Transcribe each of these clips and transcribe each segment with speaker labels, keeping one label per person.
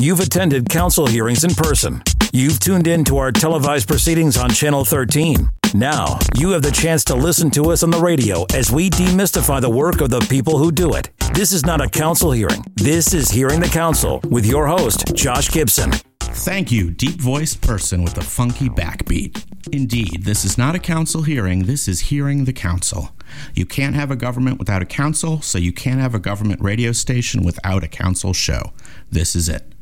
Speaker 1: You've attended council hearings in person. You've tuned in to our televised proceedings on Channel 13. Now, you have the chance to listen to us on the radio as we demystify the work of the people who do it. This is not a council hearing. This is Hearing the Council with your host, Josh Gibson.
Speaker 2: Thank you, deep voiced person with a funky backbeat. Indeed, this is not a council hearing, this is hearing the council. You can't have a government without a council, so you can't have a government radio station without a council show. This is it.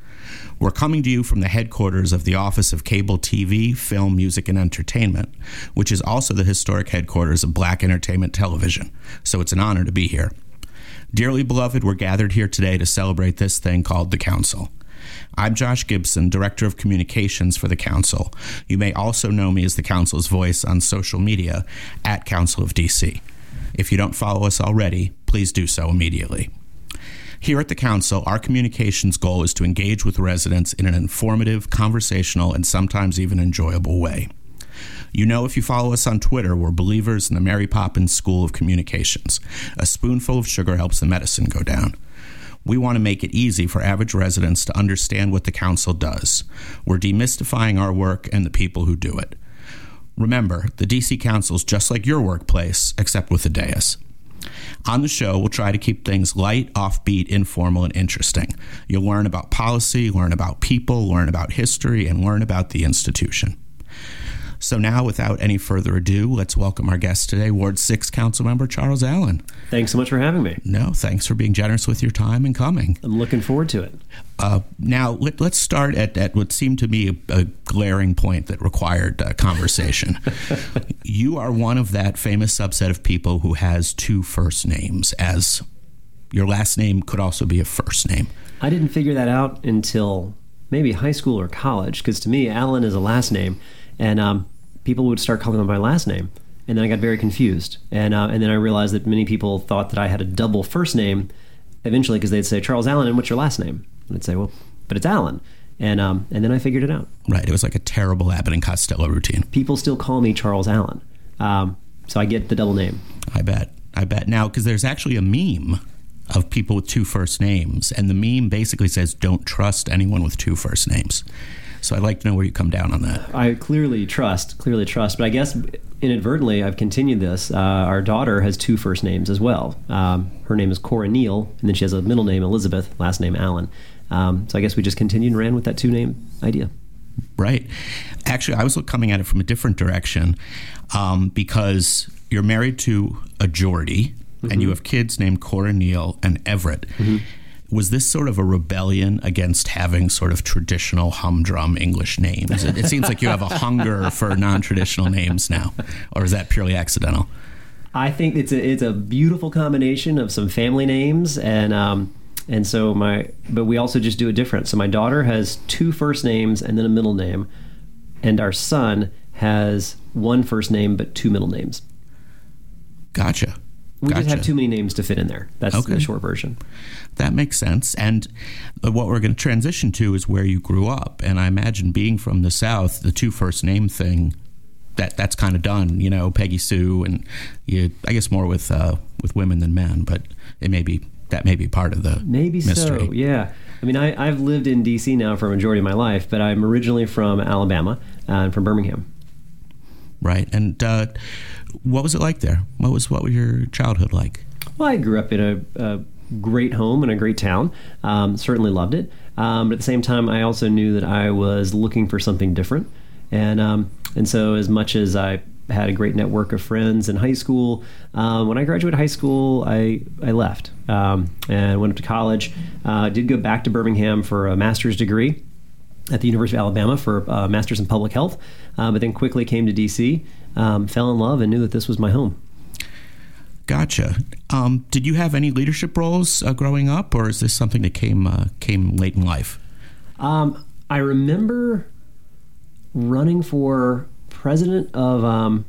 Speaker 2: We're coming to you from the headquarters of the Office of Cable TV, Film, Music, and Entertainment, which is also the historic headquarters of Black Entertainment Television, so it's an honor to be here. Dearly beloved, we're gathered here today to celebrate this thing called the Council. I'm Josh Gibson, Director of Communications for the Council. You may also know me as the Council's voice on social media at Council of DC. If you don't follow us already, please do so immediately. Here at the Council, our communications goal is to engage with residents in an informative, conversational, and sometimes even enjoyable way. You know, if you follow us on Twitter, we're believers in the Mary Poppins School of Communications. A spoonful of sugar helps the medicine go down. We want to make it easy for average residents to understand what the Council does. We're demystifying our work and the people who do it. Remember, the DC Council is just like your workplace, except with a dais. On the show, we'll try to keep things light, offbeat, informal, and interesting. You'll learn about policy, learn about people, learn about history, and learn about the institution. So now, without any further ado, let's welcome our guest today, Ward 6 Councilmember Charles Allen.
Speaker 3: Thanks so much for having me.
Speaker 2: No, thanks for being generous with your time and coming.
Speaker 3: I'm looking forward to it.
Speaker 2: Uh, now, let, us start at, at, what seemed to me a, a glaring point that required uh, conversation. you are one of that famous subset of people who has two first names, as your last name could also be a first name.
Speaker 3: I didn't figure that out until maybe high school or college, because to me, Allen is a last name and um, people would start calling me my last name, and then I got very confused, and uh, and then I realized that many people thought that I had a double first name, eventually because they'd say Charles Allen, and what's your last name? And I'd say, well, but it's Allen, and um, and then I figured it out.
Speaker 2: Right, it was like a terrible Abbott and Costello routine.
Speaker 3: People still call me Charles Allen, um, so I get the double name.
Speaker 2: I bet, I bet now because there's actually a meme of people with two first names, and the meme basically says, "Don't trust anyone with two first names." So I'd like to know where you come down on that.
Speaker 3: I clearly trust, clearly trust, but I guess inadvertently I've continued this. Uh, our daughter has two first names as well. Um, her name is Cora Neal, and then she has a middle name Elizabeth, last name Allen. Um, so I guess we just continued and ran with that two name idea.
Speaker 2: Right. Actually, I was coming at it from a different direction um, because you're married to a Geordie mm-hmm. and you have kids named Cora Neal and Everett. Mm-hmm was this sort of a rebellion against having sort of traditional humdrum English names? It, it seems like you have a hunger for non-traditional names now, or is that purely accidental?
Speaker 3: I think it's a it's a beautiful combination of some family names and um, and so my but we also just do it different. So my daughter has two first names and then a middle name, and our son has one first name but two middle names.
Speaker 2: Gotcha.
Speaker 3: We gotcha. just have too many names to fit in there. That's okay. the short version.
Speaker 2: That makes sense. And what we're going to transition to is where you grew up. And I imagine being from the South, the two first name thing, that that's kind of done. You know, Peggy Sue, and you, I guess more with uh, with women than men. But it may be that may be part of the
Speaker 3: maybe
Speaker 2: mystery.
Speaker 3: so. Yeah. I mean, I, have lived in D.C. now for a majority of my life, but I'm originally from Alabama uh, and from Birmingham.
Speaker 2: Right. And uh, what was it like there? What was what was your childhood like?
Speaker 3: Well, I grew up in a, a great home in a great town. Um, certainly loved it. Um, but at the same time, I also knew that I was looking for something different. And um, and so, as much as I had a great network of friends in high school, um, when I graduated high school, I I left um, and went up to college. Uh, did go back to Birmingham for a master's degree at the University of Alabama for a uh, master's in public health, uh, but then quickly came to DC, um, fell in love, and knew that this was my home.
Speaker 2: Gotcha. Um, did you have any leadership roles uh, growing up, or is this something that came uh, came late in life?
Speaker 3: Um, I remember running for president of um,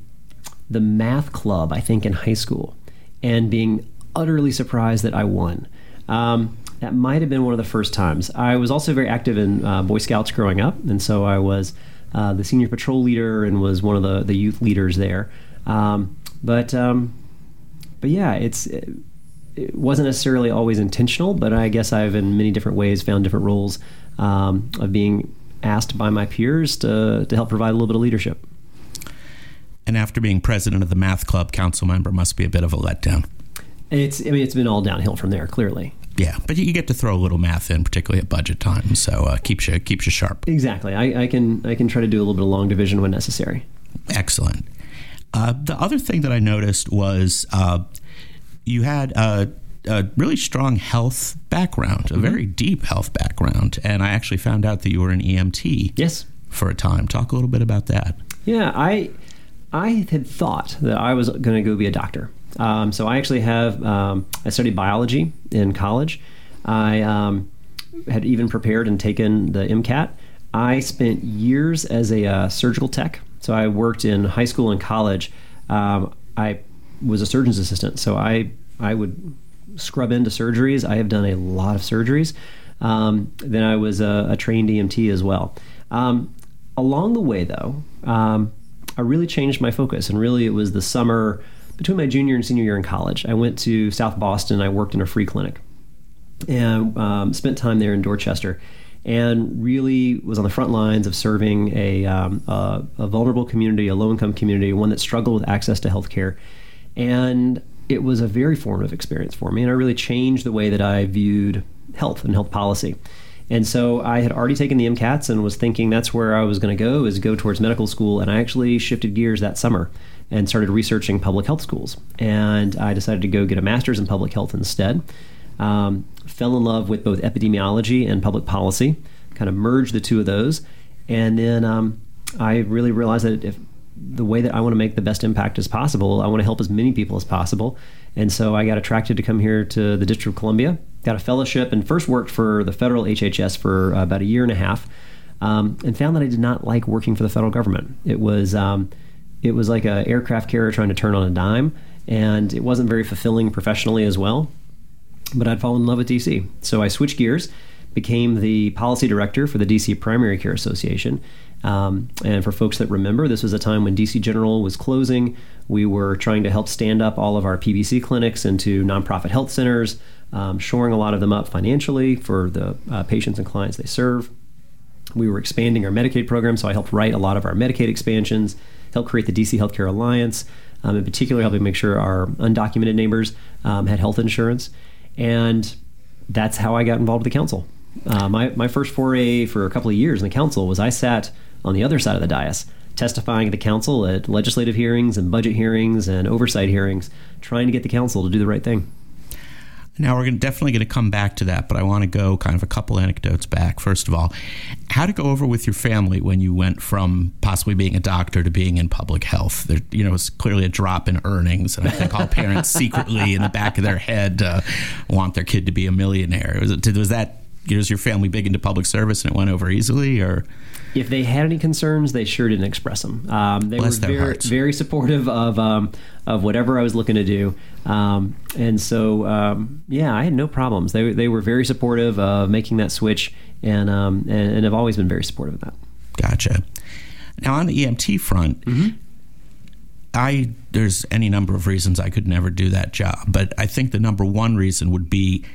Speaker 3: the math club, I think, in high school, and being utterly surprised that I won. Um, that might have been one of the first times. I was also very active in uh, Boy Scouts growing up, and so I was uh, the senior patrol leader and was one of the, the youth leaders there. Um, but um, but yeah, it's it wasn't necessarily always intentional, but I guess I've in many different ways found different roles um, of being asked by my peers to, to help provide a little bit of leadership.
Speaker 2: And after being president of the math club, council member must be a bit of a letdown.
Speaker 3: It's I mean it's been all downhill from there, clearly.
Speaker 2: Yeah, but you get to throw a little math in, particularly at budget time, so uh, keeps you keeps you sharp.
Speaker 3: Exactly. I, I can I can try to do a little bit of long division when necessary.
Speaker 2: Excellent. Uh, the other thing that I noticed was uh, you had a, a, really strong health background, a mm-hmm. very deep health background, and I actually found out that you were an EMT.
Speaker 3: Yes.
Speaker 2: For a time. Talk a little bit about that.
Speaker 3: Yeah, I I had thought that I was going to go be a doctor. Um, so I actually have um, I studied biology in college. I um, had even prepared and taken the MCAT. I spent years as a uh, surgical tech. So I worked in high school and college. Um, I was a surgeon's assistant. So I I would scrub into surgeries. I have done a lot of surgeries. Um, then I was a, a, trained EMT as well. Um, along the way, though, I really changed my focus, and really it was the summer between my junior and senior year in college, I went to South Boston. I worked in a free clinic and um, spent time there in Dorchester and really was on the front lines of serving a, um, a, a vulnerable community, a low income community, one that struggled with access to health care. And it was a very formative experience for me. And I really changed the way that I viewed health and health policy. And so I had already taken the MCATs and was thinking that's where I was going to go is go towards medical school. And I actually shifted gears that summer and started researching public health schools. And I decided to go get a master's in public health instead. Um, fell in love with both epidemiology and public policy, kind of merged the two of those. And then um, I really realized that if the way that I want to make the best impact as possible, I want to help as many people as possible. And so I got attracted to come here to the District of Columbia, got a fellowship, and first worked for the federal HHS for uh, about a year and a half, um, and found that I did not like working for the federal government. It was um, it was like an aircraft carrier trying to turn on a dime, and it wasn't very fulfilling professionally as well. But I'd fallen in love with DC, so I switched gears, became the policy director for the DC Primary Care Association. Um, and for folks that remember, this was a time when DC General was closing. We were trying to help stand up all of our PBC clinics into nonprofit health centers, um, shoring a lot of them up financially for the uh, patients and clients they serve. We were expanding our Medicaid program, so I helped write a lot of our Medicaid expansions helped create the DC Healthcare Alliance, um, in particular, helping make sure our undocumented neighbors um, had health insurance. And that's how I got involved with the council. Uh, my, my first foray for a couple of years in the council was I sat on the other side of the dais, testifying at the council at legislative hearings and budget hearings and oversight hearings, trying to get the council to do the right thing.
Speaker 2: Now we're gonna, definitely going to come back to that, but I want to go kind of a couple anecdotes back. First of all, how to go over with your family when you went from possibly being a doctor to being in public health. There, you know, it's clearly a drop in earnings, and I think all parents secretly in the back of their head uh, want their kid to be a millionaire. Was, it, was that was your family big into public service and it went over easily, or?
Speaker 3: If they had any concerns, they sure didn't express them. Um, they Bless were very, very supportive of um, of whatever I was looking to do, um, and so um, yeah, I had no problems. They they were very supportive of making that switch, and um, and, and have always been very supportive of that.
Speaker 2: Gotcha. Now on the EMT front. Mm-hmm. I there's any number of reasons I could never do that job, but I think the number one reason would be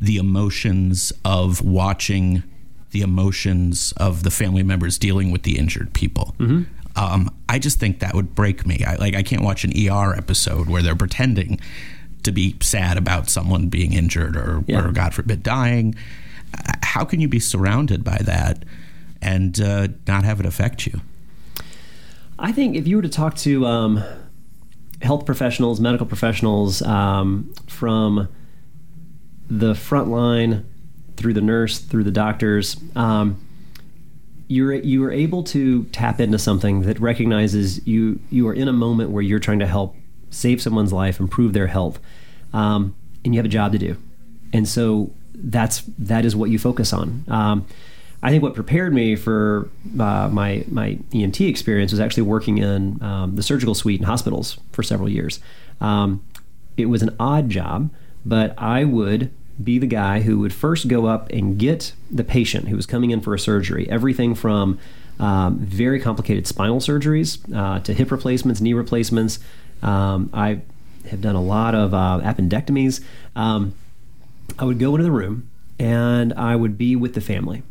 Speaker 2: the emotions of watching the emotions of the family members dealing with the injured people. Mm-hmm. Um, I just think that would break me. I like I can't watch an ER episode where they're pretending to be sad about someone being injured or, yeah. or God forbid dying. How can you be surrounded by that and uh, not have it affect you?
Speaker 3: I think if you were to talk to um, health professionals, medical professionals um, from the front line through the nurse, through the doctors. Um, you're you are able to tap into something that recognizes you you are in a moment where you're trying to help save someone's life, improve their health, um, and you have a job to do, and so that's that is what you focus on. Um, I think what prepared me for uh, my my EMT experience was actually working in um, the surgical suite in hospitals for several years. Um, it was an odd job, but I would be the guy who would first go up and get the patient who was coming in for a surgery, everything from um, very complicated spinal surgeries uh, to hip replacements, knee replacements. Um, I have done a lot of uh, appendectomies. Um, I would go into the room and I would be with the family.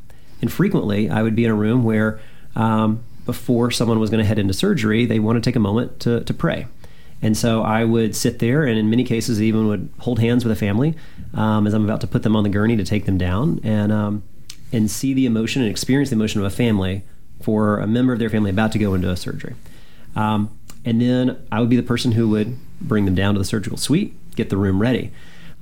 Speaker 3: And frequently, I would be in a room where um, before someone was going to head into surgery, they want to take a moment to, to pray. And so I would sit there, and in many cases, even would hold hands with a family um, as I'm about to put them on the gurney to take them down, and um, and see the emotion and experience the emotion of a family for a member of their family about to go into a surgery. Um, and then I would be the person who would bring them down to the surgical suite, get the room ready.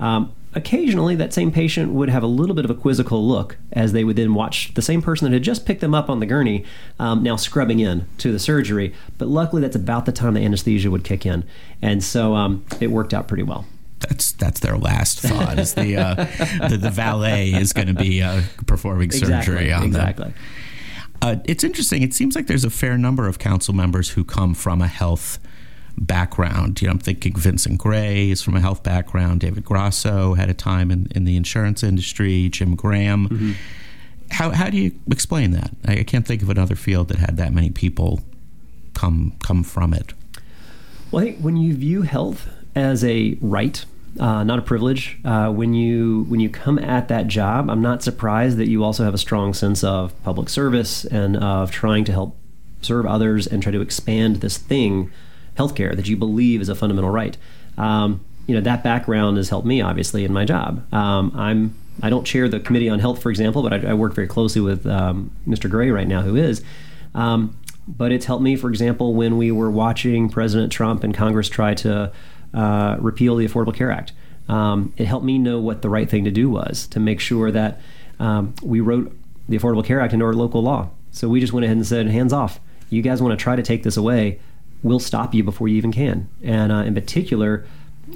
Speaker 3: Um, occasionally, that same patient would have a little bit of a quizzical look as they would then watch the same person that had just picked them up on the gurney um, now scrubbing in to the surgery. But luckily, that's about the time the anesthesia would kick in. And so um, it worked out pretty well
Speaker 2: that's that's their last thought. Is the uh, the, the, valet is going to be uh, performing surgery
Speaker 3: exactly,
Speaker 2: on
Speaker 3: exactly.
Speaker 2: them. Uh, it's interesting. It seems like there's a fair number of council members who come from a health background. You know, I'm thinking Vincent Gray is from a health background. David Grosso had a time in, in the insurance industry. Jim Graham. Mm-hmm. How how do you explain that? I, I can't think of another field that had that many people come come from it.
Speaker 3: Well, I think when you view health as a right, uh, not a privilege. Uh, when you when you come at that job, I'm not surprised that you also have a strong sense of public service and of trying to help serve others and try to expand this thing, healthcare, that you believe is a fundamental right. Um, you know that background has helped me obviously in my job. Um, I'm I don't chair the committee on health, for example, but I, I work very closely with um, Mr. Gray right now, who is. Um, but it's helped me, for example, when we were watching President Trump and Congress try to uh, repeal the Affordable Care Act. Um, it helped me know what the right thing to do was to make sure that um, we wrote the Affordable Care Act into our local law. So we just went ahead and said, hands off. You guys want to try to take this away, we'll stop you before you even can. And uh, in particular,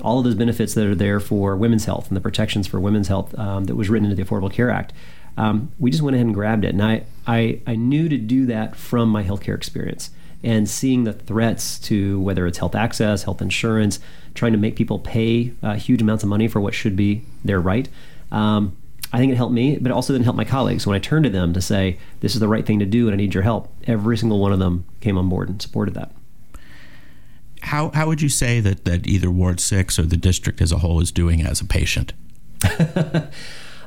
Speaker 3: all of those benefits that are there for women's health and the protections for women's health um, that was written into the Affordable Care Act, um, we just went ahead and grabbed it. And I, I, I knew to do that from my healthcare experience and seeing the threats to whether it's health access, health insurance, trying to make people pay uh, huge amounts of money for what should be their right. Um, I think it helped me, but it also didn't help my colleagues. When I turned to them to say, this is the right thing to do and I need your help, every single one of them came on board and supported that.
Speaker 2: How, how would you say that, that either Ward 6 or the district as a whole is doing as a patient?
Speaker 3: uh,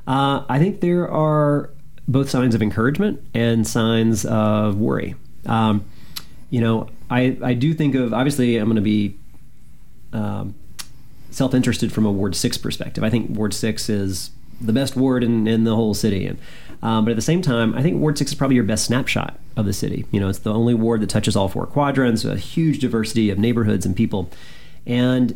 Speaker 3: I think there are both signs of encouragement and signs of worry. Um, you know, I, I do think of obviously I'm going to be um, self interested from a Ward Six perspective. I think Ward Six is the best ward in, in the whole city, and um, but at the same time, I think Ward Six is probably your best snapshot of the city. You know, it's the only ward that touches all four quadrants, a huge diversity of neighborhoods and people, and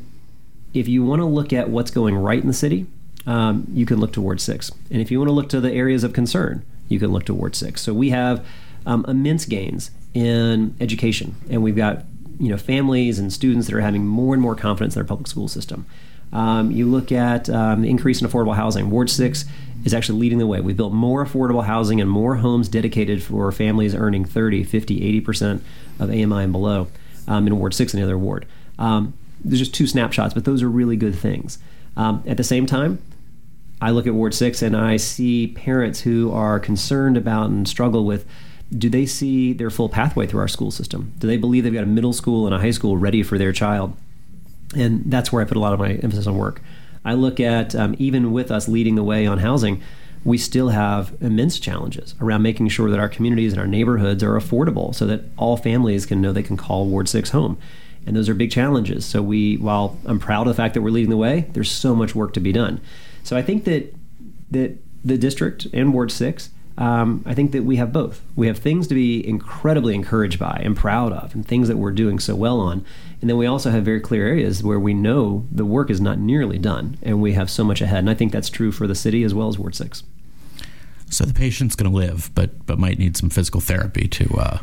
Speaker 3: if you want to look at what's going right in the city, um, you can look to Ward Six, and if you want to look to the areas of concern, you can look to Ward Six. So we have um, immense gains in education, and we've got you know families and students that are having more and more confidence in our public school system. Um, you look at um, the increase in affordable housing. Ward six is actually leading the way. We've built more affordable housing and more homes dedicated for families earning 30, 50, 80 percent of AMI and below um, in Ward six and the other ward. Um, there's just two snapshots, but those are really good things. Um, at the same time, I look at Ward six and I see parents who are concerned about and struggle with do they see their full pathway through our school system? Do they believe they've got a middle school and a high school ready for their child? And that's where I put a lot of my emphasis on work. I look at um, even with us leading the way on housing, we still have immense challenges around making sure that our communities and our neighborhoods are affordable so that all families can know they can call Ward 6 home. And those are big challenges. So we while I'm proud of the fact that we're leading the way, there's so much work to be done. So I think that that the district and Ward 6 um, I think that we have both. We have things to be incredibly encouraged by and proud of, and things that we're doing so well on. And then we also have very clear areas where we know the work is not nearly done, and we have so much ahead. And I think that's true for the city as well as Ward 6.
Speaker 2: So the patient's going to live, but but might need some physical therapy to. Uh...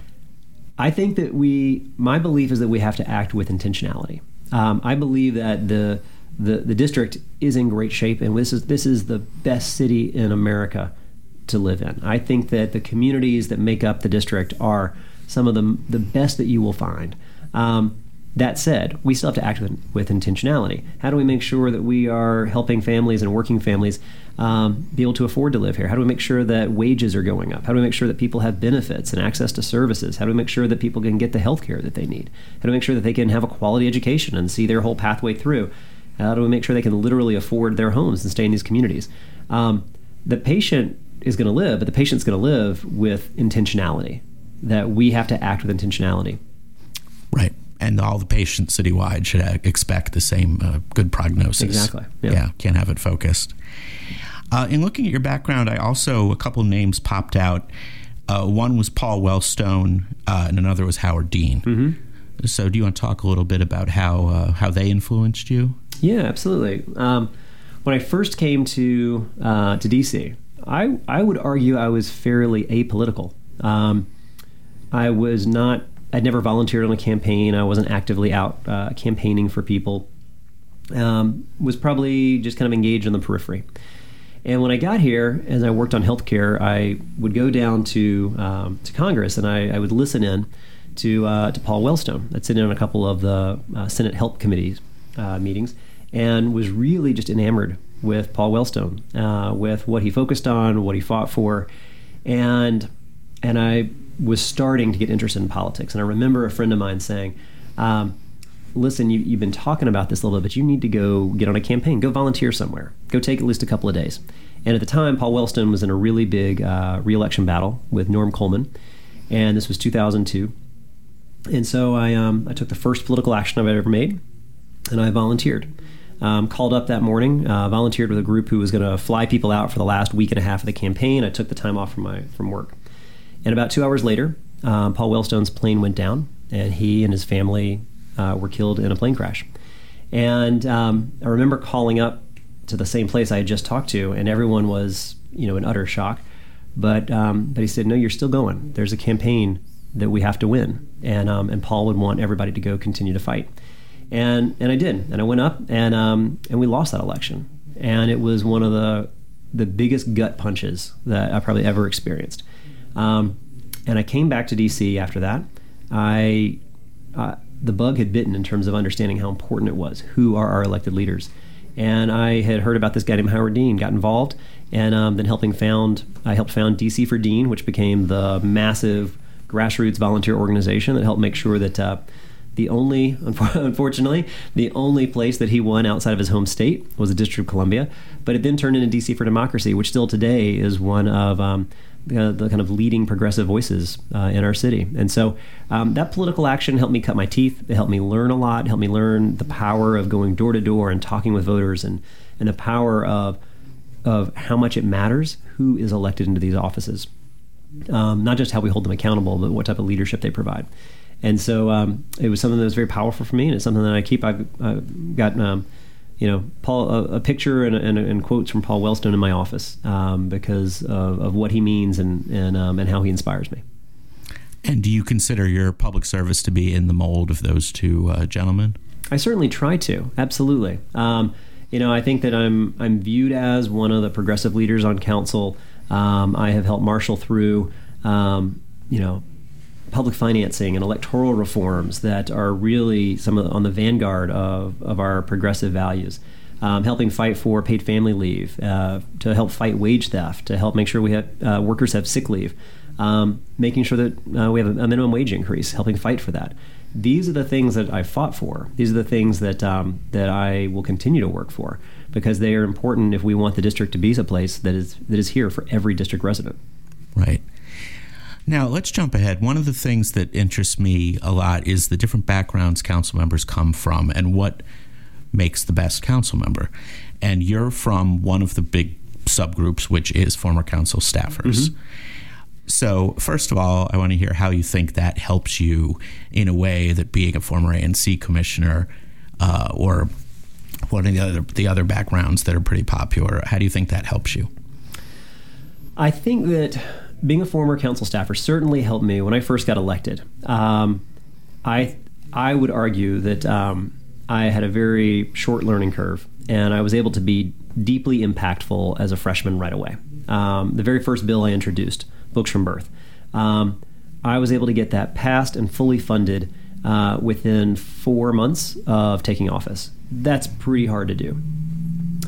Speaker 3: I think that we. My belief is that we have to act with intentionality. Um, I believe that the the the district is in great shape, and this is this is the best city in America to live in. I think that the communities that make up the district are some of the, the best that you will find. Um, That said, we still have to act with, with intentionality. How do we make sure that we are helping families and working families um, be able to afford to live here? How do we make sure that wages are going up? How do we make sure that people have benefits and access to services? How do we make sure that people can get the health care that they need? How do we make sure that they can have a quality education and see their whole pathway through? How do we make sure they can literally afford their homes and stay in these communities? Um, the patient is going to live, but the patient's going to live with intentionality. That we have to act with intentionality.
Speaker 2: Right and all the patients citywide should expect the same uh, good prognosis.
Speaker 3: Exactly.
Speaker 2: Yeah. yeah. can't have it focused. Uh, in looking at your background, I also a couple names popped out. Uh, one was Paul Wellstone, uh, and another was Howard Dean. Mm-hmm. So, do you want to talk a little bit about how uh, how they influenced you?
Speaker 3: Yeah, absolutely. Um, when I first came to uh, to DC, I I would argue I was fairly apolitical. Um, I was not I'd never volunteered on a campaign. I wasn't actively out uh, campaigning for people. Um, was probably just kind of engaged in the periphery. And when I got here, as I worked on healthcare, I would go down to um, to Congress and I, I, would listen in to uh, to Paul Wellstone. I'd sit in on a couple of the uh, Senate Help Committees uh, meetings, and was really just enamored with Paul Wellstone, uh, with what he focused on, what he fought for, and and I was starting to get interested in politics. And I remember a friend of mine saying, um, listen, you, have been talking about this a little bit, but you need to go get on a campaign, go volunteer somewhere, go take at least a couple of days. And at the time, Paul Wellstone was in a really big uh, reelection battle with Norm Coleman, and this was 2002. And so I, um, I took the first political action I've ever made, and I volunteered. Um, called up that morning, uh, volunteered with a group who was going to fly people out for the last week and a half of the campaign. I took the time off from my from work. And about two hours later, um, Paul Wellstone's plane went down, and he and his family uh, were killed in a plane crash. And um, I remember calling up to the same place I had just talked to, and everyone was, you know, in utter shock. But um, but he said, "No, you're still going. There's a campaign that we have to win." And um, and Paul would want everybody to go continue to fight. And and I did, and I went up, and um, and we lost that election. And it was one of the the biggest gut punches that I probably ever experienced. Um, and I came back to DC after that. I uh, the bug had bitten in terms of understanding how important it was. Who are our elected leaders? And I had heard about this guy named Howard Dean, got involved, and um, then helping found I helped found DC for Dean, which became the massive grassroots volunteer organization that helped make sure that. Uh, the only, unfortunately, the only place that he won outside of his home state was the District of Columbia. But it then turned into DC for Democracy, which still today is one of um, uh, the kind of leading progressive voices uh, in our city. And so um, that political action helped me cut my teeth. It helped me learn a lot. Helped me learn the power of going door to door and talking with voters, and and the power of of how much it matters who is elected into these offices. Um, not just how we hold them accountable, but what type of leadership they provide. And so um, it was something that was very powerful for me, and it's something that I keep. I've, I've got um, you know, Paul, a, a picture and, and, and, quotes from Paul Wellstone in my office um, because of, of, what he means and and, um, and how he inspires me.
Speaker 2: And do you consider your public service to be in the mold of those two uh, gentlemen?
Speaker 3: I certainly try to. Absolutely. Um, you know, I think that I'm I'm viewed as one of the progressive leaders on council. Um, I have helped marshal through, um, you know, public financing and electoral reforms that are really some the, on the vanguard of, of our progressive values. Um, helping fight for paid family leave, uh, to help fight wage theft, to help make sure we have uh, workers have sick leave, um, making sure that uh, we have a, minimum wage increase, helping fight for that. These are the things that I fought for. These are the things that um, that I will continue to work for because they are important if we want the district to be a place that is that is here for every district resident.
Speaker 2: Right. Now, let's jump ahead. One of the things that interests me a lot is the different backgrounds council members come from and what makes the best council member. And you're from one of the big subgroups, which is former council staffers. Mm-hmm. So, first of all, I want to hear how you think that helps you in a way that being a former ANC commissioner uh, or one of the other, the other backgrounds that are pretty popular, how do you think that helps you?
Speaker 3: I think that being a former council staffer certainly helped me when I first got elected. Um, I I would argue that um, I had a very short learning curve, and I was able to be deeply impactful as a freshman right away. Um, the very first bill I introduced, books from birth, um, I was able to get that passed and fully funded uh, within four months of taking office. That's pretty hard to do.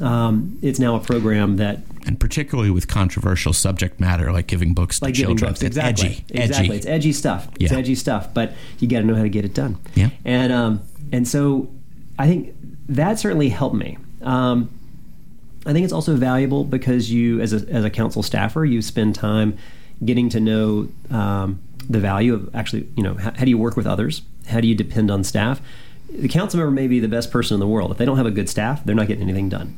Speaker 3: Um, it's now a program that
Speaker 2: and particularly with controversial subject matter like giving books to
Speaker 3: giving
Speaker 2: children.
Speaker 3: books. Exactly.
Speaker 2: Edgy.
Speaker 3: Exactly.
Speaker 2: Edgy.
Speaker 3: It's edgy stuff. It's edgy stuff, but you got to know how to get it done.
Speaker 2: Yeah.
Speaker 3: And um, and so I think that certainly helped me. Um, I think it's also valuable because you, as a as a council staffer, you spend time getting to know um, the value of actually, you know, how, how do you work with others? How do you depend on staff? The council member may be the best person in the world. If they don't have a good staff, they're not getting anything done.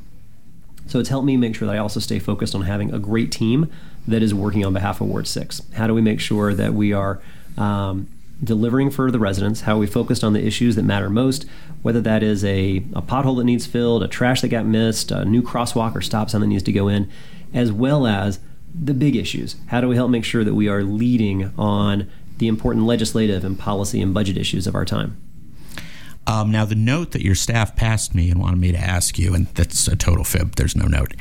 Speaker 3: So it's helped me make sure that I also stay focused on having a great team that is working on behalf of Ward 6. How do we make sure that we are um, delivering for the residents? How are we focused on the issues that matter most, whether that is a, a pothole that needs filled, a trash that got missed, a new crosswalk or stop sign that needs to go in, as well as the big issues. How do we help make sure that we are leading on the important legislative and policy and budget issues of our time?
Speaker 2: Um, now, the note that your staff passed me and wanted me to ask you, and that's a total fib, there's no note.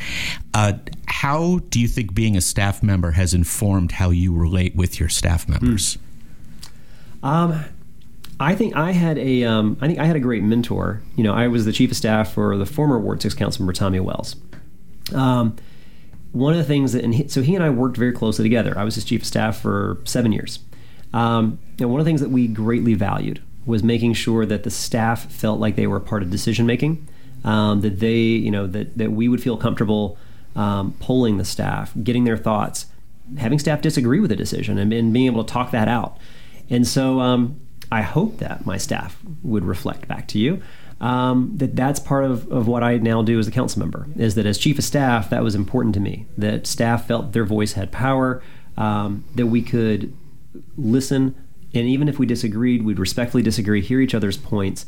Speaker 2: Uh, how do you think being a staff member has informed how you relate with your staff members?
Speaker 3: Um, I think I had a um, I think I had a great mentor. You know, I was the chief of staff for the former Ward Six Councilmember Tommy Wells. Um, one of the things that, and he, so he and I worked very closely together. I was his chief of staff for seven years. Um, and one of the things that we greatly valued was making sure that the staff felt like they were a part of decision making. Um, that they, you know, that that we would feel comfortable um, polling the staff, getting their thoughts, having staff disagree with a decision, and, and being able to talk that out. And so um, I hope that my staff would reflect back to you um, that that's part of, of what I now do as a council member is that as chief of staff, that was important to me, that staff felt their voice had power, um, that we could listen, and even if we disagreed, we'd respectfully disagree, hear each other's points,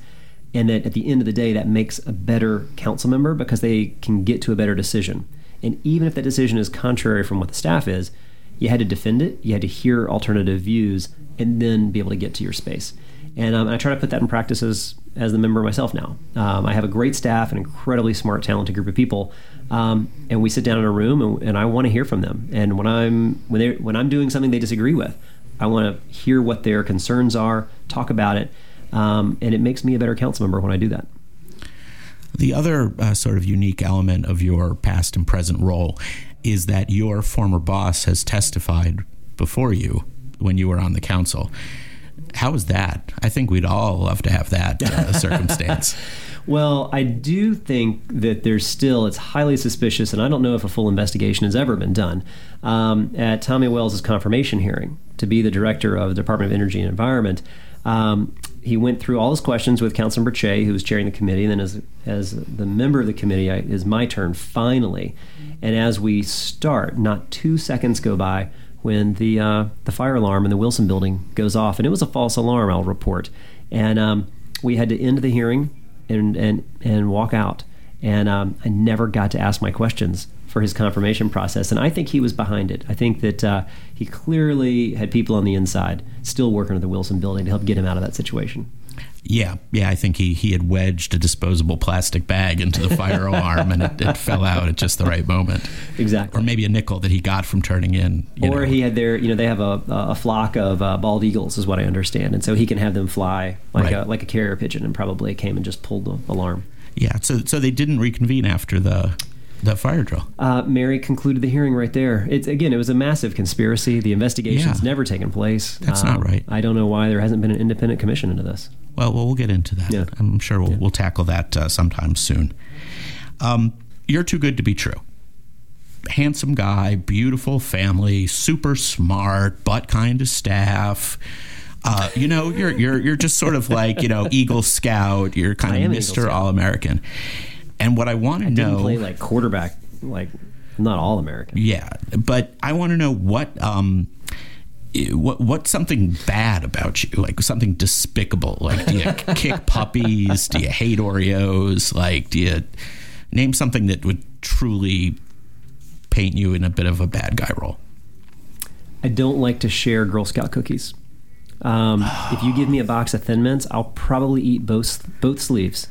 Speaker 3: and that at the end of the day, that makes a better council member because they can get to a better decision. And even if that decision is contrary from what the staff is, you had to defend it, you had to hear alternative views, and then be able to get to your space. And um, I try to put that in practice as, as the member myself now. Um, I have a great staff, an incredibly smart, talented group of people, um, and we sit down in a room, and, and I want to hear from them. And when I'm when they when I'm doing something they disagree with, I want to hear what their concerns are, talk about it, um, and it makes me a better council member when I do that.
Speaker 2: The other uh, sort of unique element of your past and present role is that your former boss has testified before you when you were on the council. How was that? I think we'd all love to have that uh, circumstance.
Speaker 3: Well, I do think that there's still, it's highly suspicious, and I don't know if a full investigation has ever been done. Um, at Tommy Wells' confirmation hearing to be the director of the Department of Energy and Environment, um, he went through all his questions with Councilmember Cheh, who was chairing the committee, and then as, as the member of the committee, I, is my turn finally. And as we start, not two seconds go by when the uh, the fire alarm in the Wilson building goes off, and it was a false alarm. I'll report, and um, we had to end the hearing and and and walk out. And um, I never got to ask my questions for his confirmation process, and I think he was behind it. I think that uh, he clearly had people on the inside still working at the Wilson building to help get him out of that situation.
Speaker 2: Yeah, yeah, I think he, he had wedged a disposable plastic bag into the fire alarm and it, it fell out at just the right moment.
Speaker 3: Exactly.
Speaker 2: Or maybe a nickel that he got from turning in. you
Speaker 3: or
Speaker 2: know.
Speaker 3: he had their, you know, they have a, a flock of uh, bald eagles, is what I understand, and so he can have them fly like
Speaker 2: Right.
Speaker 3: a like a carrier pigeon, and probably came and just pulled the alarm.
Speaker 2: Yeah, so so they didn't reconvene after the the fire drill.
Speaker 3: Uh, Mary concluded the hearing right there. It's again, it was a massive conspiracy. The investigation's
Speaker 2: Yeah.
Speaker 3: never taken place.
Speaker 2: That's not right.
Speaker 3: I don't know why there hasn't been an independent commission into this.
Speaker 2: Well, well, we'll get into that.
Speaker 3: Yeah.
Speaker 2: I'm sure we'll, we'll tackle that uh, sometime soon. Um, you're too good to be true. Handsome guy, beautiful family, super smart, butt kind of staff. Uh, you know, you're you're you're just sort of like you know Eagle Scout. You're kind of Mister All American. And what I want to
Speaker 3: Didn't
Speaker 2: know,
Speaker 3: play like quarterback, like not all American.
Speaker 2: yeah, but I want to know what um, what what's something bad about you, like something despicable. Like, do you kick puppies? Do you hate Oreos? Like, do you name something that would truly paint you in a bit of a bad guy role?
Speaker 3: I don't like to share Girl Scout cookies. Um, if you give me a box of Thin Mints, I'll probably eat both both sleeves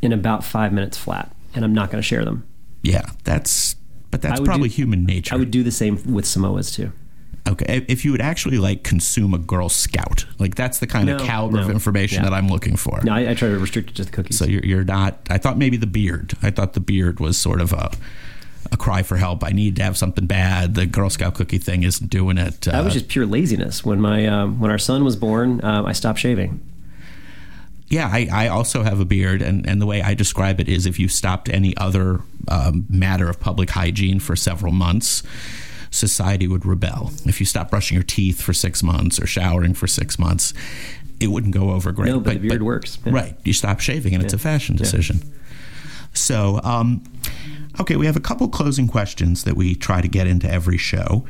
Speaker 3: in about five minutes flat, and I'm not going to share them.
Speaker 2: Yeah, that's but that's probably
Speaker 3: do-
Speaker 2: human nature.
Speaker 3: I would do the same with Samoas too.
Speaker 2: Okay, if you would actually like consume a Girl Scout, like that's the kind of
Speaker 3: No,
Speaker 2: caliber of information
Speaker 3: Yeah.
Speaker 2: that I'm looking for.
Speaker 3: No, I, I try to restrict it to the cookies.
Speaker 2: So you're, you're not. I thought maybe the beard. I thought the beard was sort of a a cry for help. I need to have something bad. The Girl Scout cookie thing isn't doing it.
Speaker 3: that was
Speaker 2: Uh,
Speaker 3: just pure laziness. When my um, when our son was born, um, I stopped shaving.
Speaker 2: yeah, I, I also have a beard, and, and the way I describe it is if you stopped any other um, matter of public hygiene for several months, society would rebel. If you stop brushing your teeth for six months or showering for six months, it wouldn't go over great.
Speaker 3: No, but the beard works. Yeah.
Speaker 2: Right. You stop shaving, and it's a fashion decision. So, um, okay, we have a couple closing questions that we try to get into every show.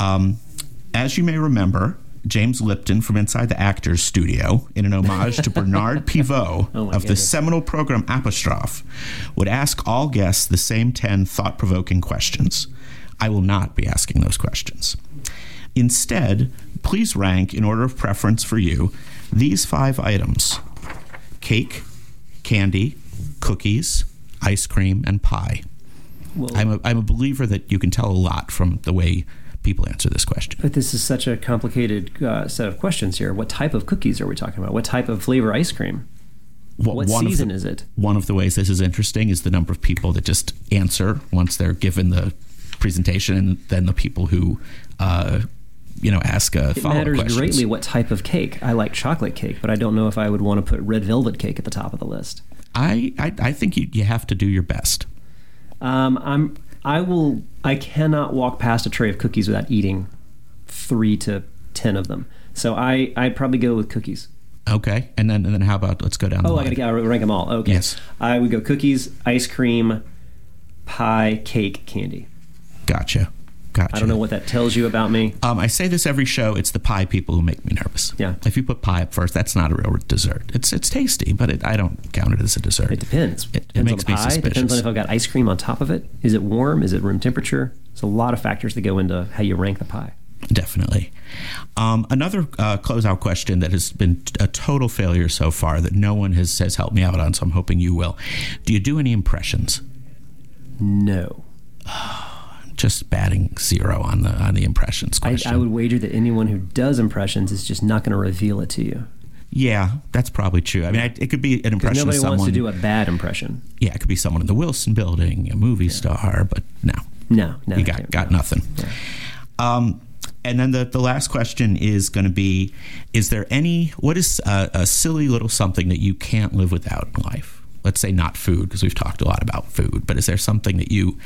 Speaker 2: Um, as you may remember, James Lipton from Inside the Actors Studio, in an homage to Bernard Pivot
Speaker 3: Oh,
Speaker 2: of the
Speaker 3: goodness.
Speaker 2: seminal program Apostrophes, would ask all guests the same 10 thought provoking questions. I will not be asking those questions. Instead, please rank, in order of preference for you, these five items cake, candy, cookies, ice cream, and pie.
Speaker 3: Well,
Speaker 2: I'm a, I'm a believer that you can tell a lot from the way people answer this question.
Speaker 3: but this is such a complicated uh, set of questions here. What type of cookies are we talking about? What type of flavor ice cream? What
Speaker 2: one
Speaker 3: season
Speaker 2: the-
Speaker 3: is it?
Speaker 2: One of the ways this is interesting is the number of people that just answer once they're given the presentation, and then the people who, uh, you know, ask a
Speaker 3: It
Speaker 2: follow-up
Speaker 3: matters
Speaker 2: questions.
Speaker 3: greatly what type of cake. I like chocolate cake, but I don't know if I would want to put red velvet cake at the top of the list.
Speaker 2: I, I I think you you have to do your best.
Speaker 3: Um, I'm. I will. I cannot walk past a tray of cookies without eating three to ten of them. So I. I'd probably go with cookies.
Speaker 2: Okay, and then and then how about let's go down. the
Speaker 3: Oh, I gotta, gotta rank them all. Okay.
Speaker 2: Yes.
Speaker 3: I would go cookies, ice cream, pie, cake, candy.
Speaker 2: Gotcha, gotcha.
Speaker 3: I don't know what that tells you about me.
Speaker 2: Um, I say this every show. It's the pie people who make me nervous.
Speaker 3: Yeah.
Speaker 2: If you put pie up first, that's not a real dessert. It's it's tasty, but it, I don't count it as a dessert.
Speaker 3: It depends.
Speaker 2: It- it
Speaker 3: depends
Speaker 2: makes
Speaker 3: on
Speaker 2: me
Speaker 3: the pie. Depends
Speaker 2: suspicious.
Speaker 3: on if I've got ice cream on top of it. Is it warm? Is it room temperature? There's a lot of factors that go into how you rank the pie.
Speaker 2: Definitely. Um, another uh, closeout question that has been a total failure so far that no one has, has helped me out on, so I'm hoping you will. Do you do any impressions?
Speaker 3: No.
Speaker 2: Just batting zero on the on the impressions question.
Speaker 3: I would wager that anyone who does impressions is just not going to reveal it to you.
Speaker 2: yeah, that's probably true. I mean, I, it could be an impression
Speaker 3: Nobody
Speaker 2: of someone.
Speaker 3: wants to do a bad impression.
Speaker 2: yeah, it could be someone in the Wilson Building, a movie star, but no,
Speaker 3: No, no.
Speaker 2: you
Speaker 3: I
Speaker 2: got got nothing. Um, and then the, the last question is going to be: Is there any what is a, a silly little something that you can't live without in life? Let's say not food, because we've talked a lot about food. But is there something that you?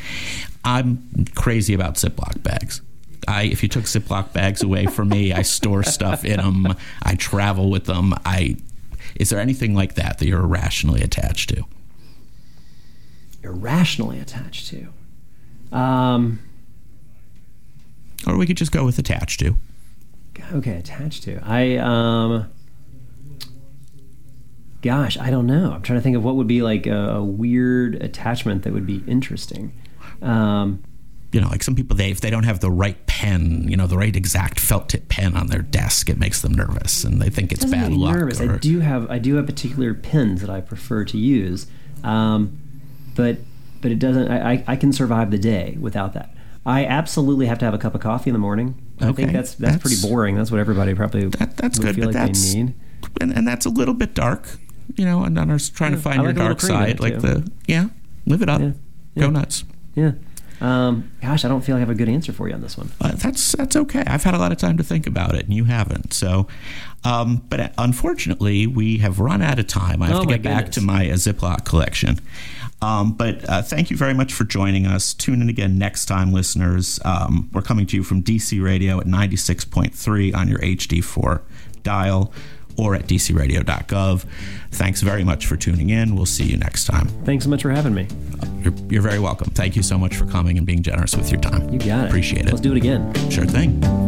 Speaker 2: I'm crazy about Ziploc bags. I if you took Ziploc bags away from me, I store stuff in them. I travel with them. I is there anything like that that you're irrationally attached to?
Speaker 3: Irrationally attached to. Um,
Speaker 2: Or we could just go with attached to.
Speaker 3: okay, attached to. I um. Gosh, I don't know. I'm trying to think of what would be like a, a weird attachment that would be interesting. Um,
Speaker 2: you know, like some people, they if they don't have the right pen, you know, the right exact felt tip pen on their desk, it makes them nervous, and they think it's bad luck.
Speaker 3: nervous.
Speaker 2: or-
Speaker 3: I do have I do have particular pens that I prefer to use, um, but but it doesn't. I, I, I can survive the day without that. I absolutely have to have a cup of coffee in the morning. I think that's that's,
Speaker 2: that's-
Speaker 3: pretty boring. That's what everybody probably
Speaker 2: that, that's
Speaker 3: would
Speaker 2: good,
Speaker 3: feel
Speaker 2: but
Speaker 3: like
Speaker 2: that's
Speaker 3: they need.
Speaker 2: and, and that's a little bit dark, you know. And I'm just trying to find
Speaker 3: I
Speaker 2: your
Speaker 3: like
Speaker 2: dark side, like
Speaker 3: too.
Speaker 2: the yeah, live it up,
Speaker 3: Yeah,
Speaker 2: go
Speaker 3: yeah.
Speaker 2: nuts.
Speaker 3: Yeah. Um, gosh, I don't feel like I have a good answer for you on this one.
Speaker 2: Uh, that's that's okay. I've had a lot of time to think about it, and you haven't. So, um, but unfortunately, we have run out of time. I have
Speaker 3: Oh,
Speaker 2: to get back to my uh, Ziploc collection. Um, but uh, thank you very much for joining us. Tune in again next time, listeners. Um, we're coming to you from DC Radio at 96.3 on your HD4 dial or at dcradio.gov. Thanks very much for tuning in. We'll see you next time.
Speaker 3: Thanks so much for having me.
Speaker 2: You're, you're very welcome. Thank you so much for coming and being generous with your time.
Speaker 3: You got it.
Speaker 2: Appreciate it.
Speaker 3: Let's do it again.
Speaker 2: Sure thing.